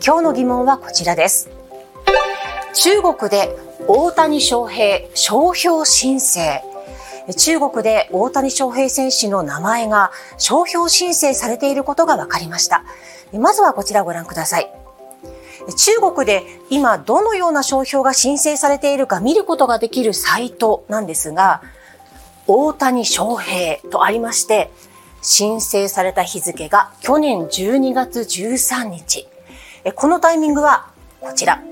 今日の疑問はこちらです。中国で大谷翔平商標申請。中国で大谷翔平選手の名前が商標申請されていることが分かりました。まずはこちらをご覧ください。中国で今どのような商標が申請されているか見ることができるサイトなんですが、大谷翔平とありまして、申請された日付が去年12月13日。このタイミングはこちら。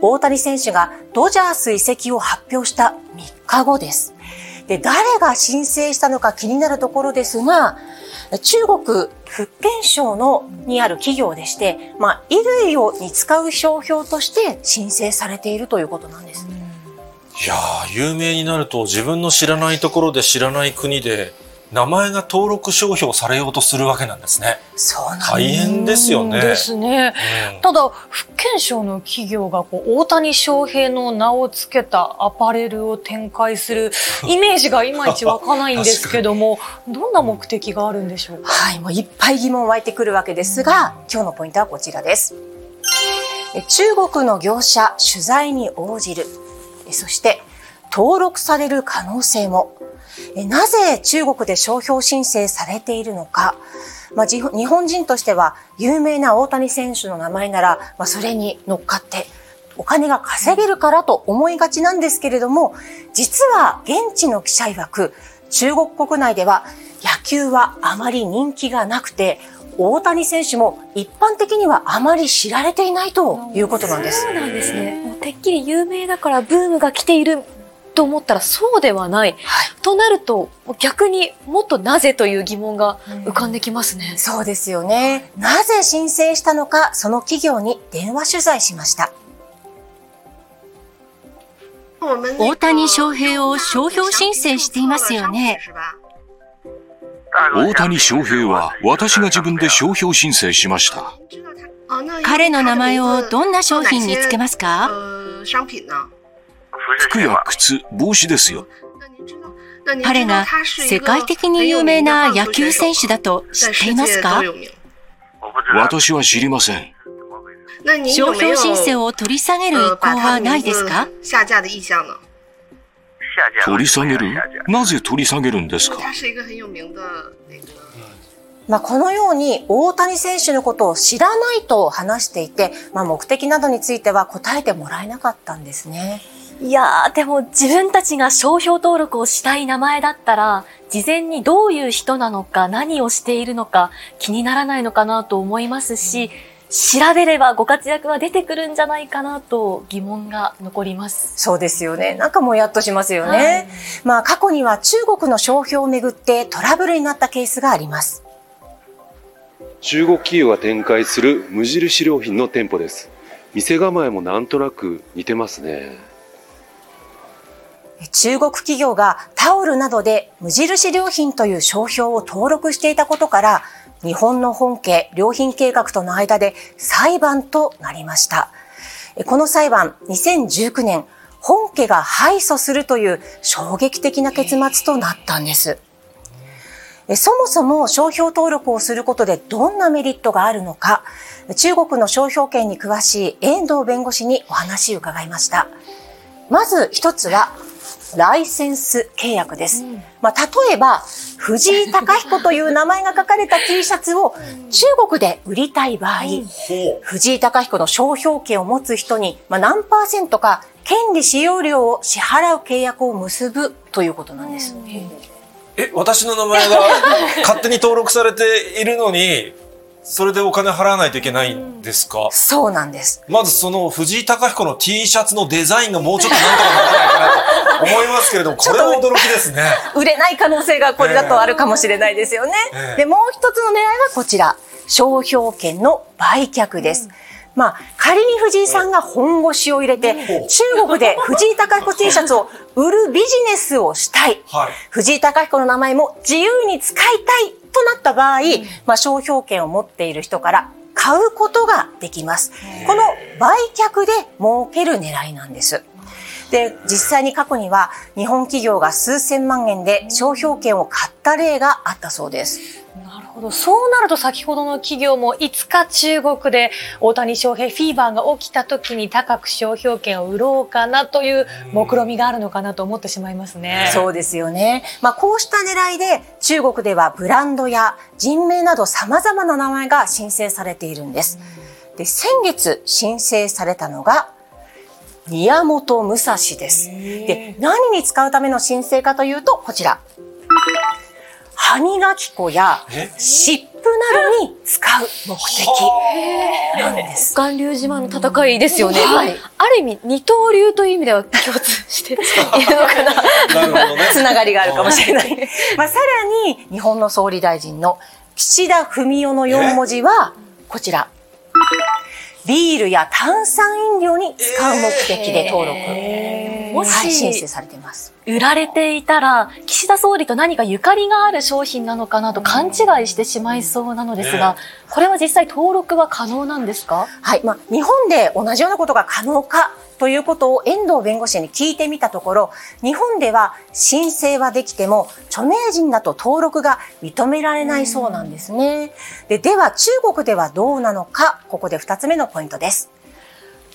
大谷選手がドジャース移籍を発表した3日後です。で、誰が申請したのか気になるところですが、中国福建省のにある企業でして、まあ、衣類をに使う商標として申請されているということなんです。いや有名になると自分の知らないところで知らない国で名前が登録商標されようとするわけなんですね。そうなん大変ですよね。ですね。うん、ただ、福建省の企業がこう大谷翔平の名を付けたアパレルを展開する イメージがいまいち湧かないんですけども、どんな目的があるんでしょうか？はい、もういっぱい疑問湧いてくるわけですが、今日のポイントはこちらです。中国の業者取材に応じる。そして登録される可能性も。なぜ中国で商標申請されているのか。まあ、日本人としては有名な大谷選手の名前なら、まあ、それに乗っかってお金が稼げるからと思いがちなんですけれども、実は現地の記者曰く、中国国内では野球はあまり人気がなくて、大谷選手も一般的にはあまり知られていないということなんです。そうなんですね。もうてっきり有名だからブームが来ていると思ったらそうではない。はい、となると逆にもっとなぜという疑問が浮かんできますね。うん、そうですよね。なぜ申請したのか、その企業に電話取材しました。大谷翔平を商標申請していますよね。大谷翔平は私が自分で商標申請しました。彼の名前をどんな商品につけますか？服や靴、帽子ですよ。彼が世界的に有名な野球選手だと知っていますか？私は知りません。商標申請を取り下げる意向はないですか？取り下げる？なぜ取り下げるんですか？まあ、このように大谷選手のことを知らないと話していて、まあ、目的などについては答えてもらえなかったんですね。いやー、でも自分たちが商標登録をしたい名前だったら、事前にどういう人なのか、何をしているのか、気にならないのかなと思いますし、調べればご活躍は出てくるんじゃないかなと疑問が残ります。そうですよね。なんかもうやっとしますよね。はい、まあ過去には中国の商標をめぐってトラブルになったケースがあります。中国企業が展開する無印良品の店舗です。店構えもなんとなく似てますね。中国企業がタオルなどで無印良品という商標を登録していたことから、日本の本家良品計画との間で裁判となりました。この裁判、2019年、本家が敗訴するという衝撃的な結末となったんです。そもそも商標登録をすることでどんなメリットがあるのか、中国の商標権に詳しい遠藤弁護士にお話を伺いました。まず一つは、ライセンス契約です。うん、まあ、例えば、藤井隆彦という名前が書かれた T シャツを中国で売りたい場合、藤井隆彦の商標権を持つ人に、まあ、何パーセントか権利使用料を支払う契約を結ぶということなんです。え、私の名前が 勝手に登録されているのに、それでお金払わないといけないんですか、そうなんです。まずその藤井隆彦の T シャツのデザインがもうちょっとなんとかならないかなと思いますけれども、これは驚きですね。売れない可能性がこれだとあるかもしれないですよね。えー、で、もう一つの狙いはこちら。商標権の売却です。うんまあ、仮に藤井さんが本腰を入れて、中国で藤井隆彦 T シャツを売るビジネスをしたい。はい、藤井隆彦の名前も自由に使いたいとなった場合、まあ、商標権を持っている人から買うことができます。この売却で儲ける狙いなんです。で、実際に過去には日本企業が数千万円で商標権を買った例があったそうです。なるほど。そうなると先ほどの企業もいつか中国で大谷翔平フィーバーが起きた時に高く商標権を売ろうかなという目論みがあるのかなと思ってしまいますね。そうですよね。まあこうした狙いで中国ではブランドや人名など様々な名前が申請されているんです。で、先月申請されたのが宮本武蔵です。で、何に使うための申請かというと、こちら。歯磨き粉や湿布などに使う目的なんです。巌流島の戦いですよね。はい、ある意味、二刀流という意味では共通しているのかな。なるほどね。つながりがあるかもしれない。まあ、さらに、日本の総理大臣の岸田文雄の4文字は、こちら。ビールや炭酸飲料に使う目的で登録。もし、申請されています。売られていたら、岸田総理と何かゆかりがある商品なのかなと勘違いしてしまいそうなのですが、これは実際登録は可能なんですか？はい。まあ、日本で同じようなことが可能かということを遠藤弁護士に聞いてみたところ、日本では申請はできても、著名人だと登録が認められないそうなんですね。ででは、中国ではどうなのか、ここで2つ目のポイントです。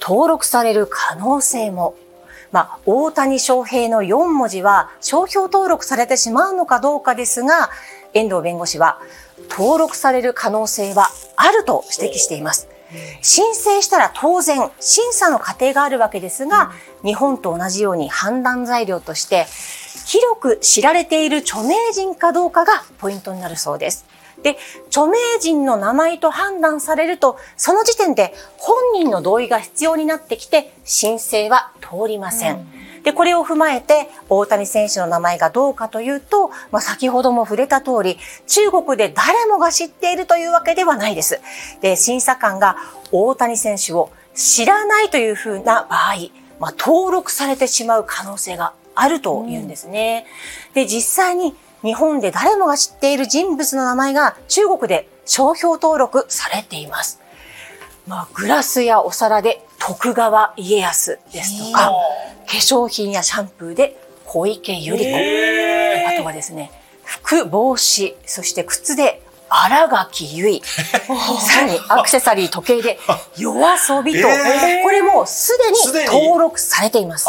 登録される可能性も。まあ、大谷翔平の4文字は商標登録されてしまうのかどうかですが、遠藤弁護士は、登録される可能性はあると指摘しています。申請したら当然審査の過程があるわけですが、日本と同じように判断材料として広く知られている著名人かどうかがポイントになるそうです。で、著名人の名前と判断されると、その時点で本人の同意が必要になってきて、申請は通りません。うんで、これを踏まえて、大谷選手の名前がどうかというと、まあ、先ほども触れた通り、中国で誰もが知っているというわけではないです。で、審査官が大谷選手を知らないというふうな場合、まあ、登録されてしまう可能性があるというんですね。で、実際に日本で誰もが知っている人物の名前が中国で商標登録されています。まあ、グラスやお皿で徳川家康ですとか、化粧品やシャンプーで小池百合子。あとはですね、服、帽子、そして靴で荒垣結衣。さらにアクセサリー、時計で夜遊びと、これもすでに登録されています。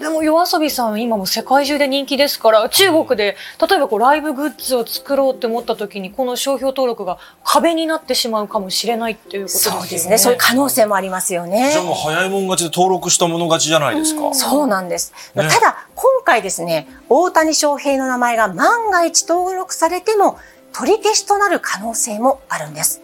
でも夜遊びさん今も世界中で人気ですから中国で例えばこうライブグッズを作ろうって思った時にこの商標登録が壁になってしまうかもしれないっていうことですね。そうですね。そういう可能性もありますよね。じゃあもう早いもん勝ちで登録したもの勝ちじゃないですか？うそうなんです。ね、ただ今回ですね、大谷翔平の名前が万が一登録されても取り消しとなる可能性もあるんです。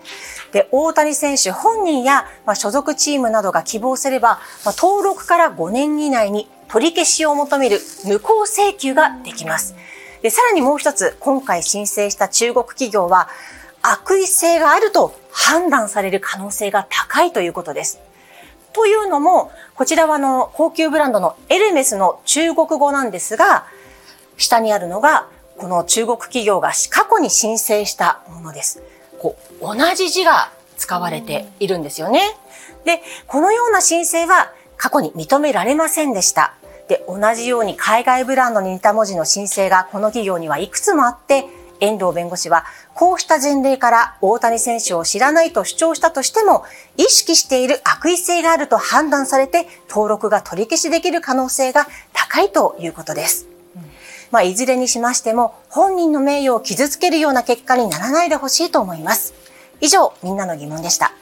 で、大谷選手本人や、まあ、所属チームなどが希望すれば、まあ、登録から5年以内に取り消しを求める無効請求ができます。で、さらにもう一つ、今回申請した中国企業は、悪意性があると判断される可能性が高いということです。というのも、こちらはあの、高級ブランドのエルメスの中国語なんですが、下にあるのが、この中国企業が過去に申請したものです。こう、同じ字が使われているんですよね。で、このような申請は過去に認められませんでした。で、同じように海外ブランドに似た文字の申請がこの企業にはいくつもあって、遠藤弁護士は、こうした前例から大谷選手を知らないと主張したとしても、意識している悪意性があると判断されて、登録が取り消しできる可能性が高いということです。まあ、いずれにしましても、本人の名誉を傷つけるような結果にならないでほしいと思います。以上、みんなの疑問でした。